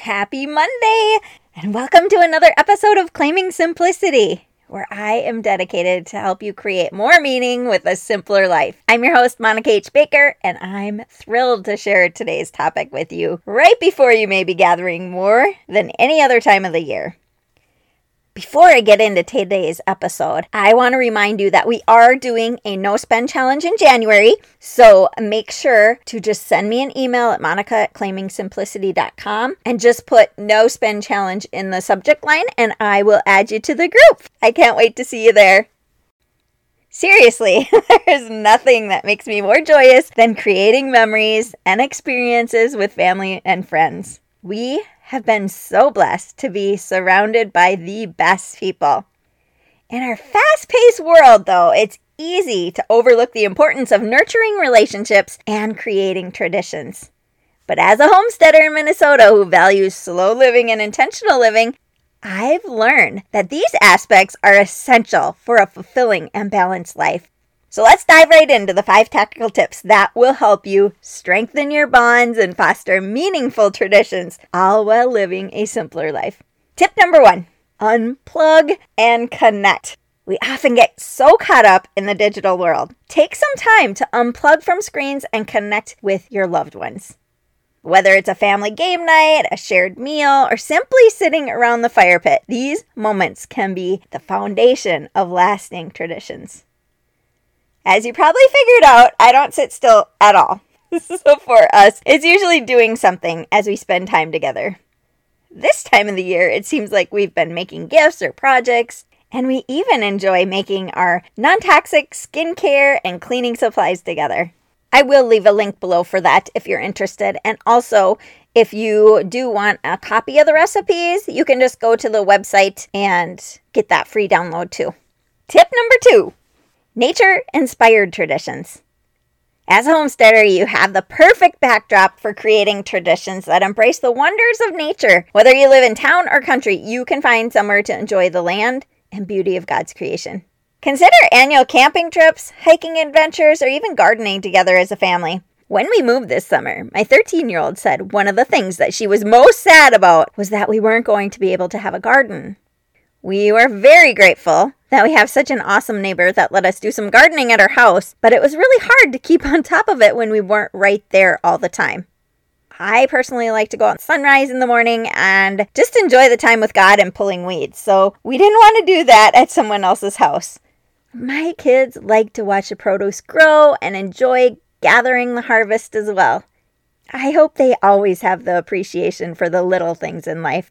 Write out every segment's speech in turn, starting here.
Happy Monday, and welcome to another episode of Claiming Simplicity, where I am dedicated to help you create more meaning with a simpler life. I'm your host, Monica H. Baker, and I'm thrilled to share today's topic with you right before you may be gathering more than any other time of the year. Before I get into today's episode, I want to remind you that we are doing a no spend challenge in January. So make sure to just send me an email at monica at claimingsimplicity.com and just put no spend challenge in the subject line and I will add you to the group. I can't wait to see you there. Seriously, there's nothing that makes me more joyous than creating memories and experiences with family and friends. We have been so blessed to be surrounded by the best people. In our fast paced world, though, it's easy to overlook the importance of nurturing relationships and creating traditions. But as a homesteader in Minnesota who values slow living and intentional living, I've learned that these aspects are essential for a fulfilling and balanced life. So let's dive right into the five tactical tips that will help you strengthen your bonds and foster meaningful traditions, all while living a simpler life. Tip number one unplug and connect. We often get so caught up in the digital world. Take some time to unplug from screens and connect with your loved ones. Whether it's a family game night, a shared meal, or simply sitting around the fire pit, these moments can be the foundation of lasting traditions. As you probably figured out, I don't sit still at all. so for us, it's usually doing something as we spend time together. This time of the year, it seems like we've been making gifts or projects, and we even enjoy making our non toxic skincare and cleaning supplies together. I will leave a link below for that if you're interested. And also, if you do want a copy of the recipes, you can just go to the website and get that free download too. Tip number two Nature inspired traditions. As a homesteader, you have the perfect backdrop for creating traditions that embrace the wonders of nature. Whether you live in town or country, you can find somewhere to enjoy the land and beauty of God's creation. Consider annual camping trips, hiking adventures, or even gardening together as a family. When we moved this summer, my 13 year old said one of the things that she was most sad about was that we weren't going to be able to have a garden. We were very grateful that we have such an awesome neighbor that let us do some gardening at our house, but it was really hard to keep on top of it when we weren't right there all the time. I personally like to go out sunrise in the morning and just enjoy the time with God and pulling weeds, so we didn't want to do that at someone else's house. My kids like to watch the produce grow and enjoy gathering the harvest as well. I hope they always have the appreciation for the little things in life.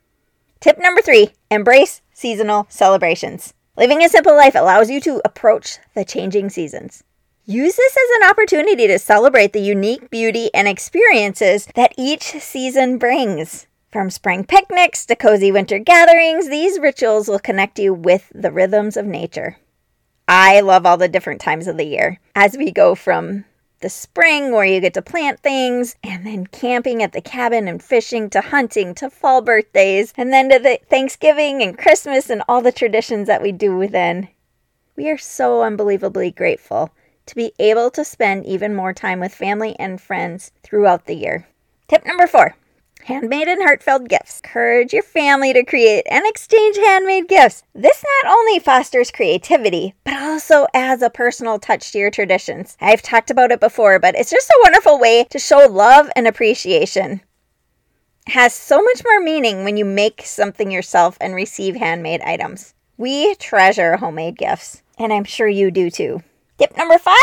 Tip number three embrace seasonal celebrations. Living a simple life allows you to approach the changing seasons. Use this as an opportunity to celebrate the unique beauty and experiences that each season brings. From spring picnics to cozy winter gatherings, these rituals will connect you with the rhythms of nature. I love all the different times of the year as we go from the spring where you get to plant things, and then camping at the cabin and fishing to hunting to fall birthdays, and then to the Thanksgiving and Christmas and all the traditions that we do within. We are so unbelievably grateful to be able to spend even more time with family and friends throughout the year. Tip number four Handmade and heartfelt gifts. Encourage your family to create and exchange handmade gifts. This not only fosters creativity, but also adds a personal touch to your traditions. I've talked about it before, but it's just a wonderful way to show love and appreciation. It has so much more meaning when you make something yourself and receive handmade items. We treasure homemade gifts, and I'm sure you do too. Tip number five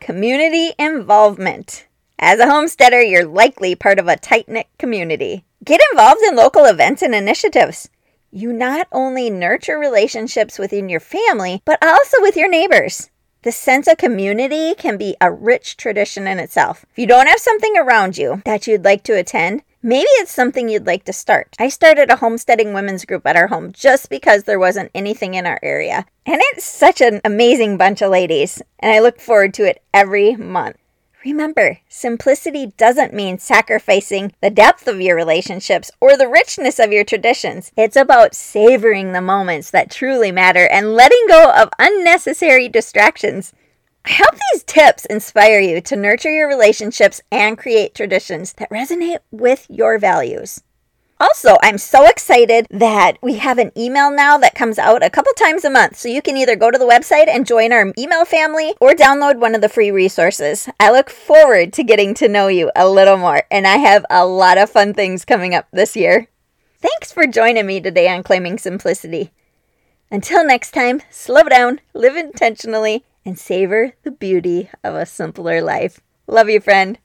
community involvement. As a homesteader, you're likely part of a tight knit community. Get involved in local events and initiatives. You not only nurture relationships within your family, but also with your neighbors. The sense of community can be a rich tradition in itself. If you don't have something around you that you'd like to attend, maybe it's something you'd like to start. I started a homesteading women's group at our home just because there wasn't anything in our area. And it's such an amazing bunch of ladies, and I look forward to it every month. Remember, simplicity doesn't mean sacrificing the depth of your relationships or the richness of your traditions. It's about savoring the moments that truly matter and letting go of unnecessary distractions. I hope these tips inspire you to nurture your relationships and create traditions that resonate with your values. Also, I'm so excited that we have an email now that comes out a couple times a month. So you can either go to the website and join our email family or download one of the free resources. I look forward to getting to know you a little more, and I have a lot of fun things coming up this year. Thanks for joining me today on Claiming Simplicity. Until next time, slow down, live intentionally, and savor the beauty of a simpler life. Love you, friend.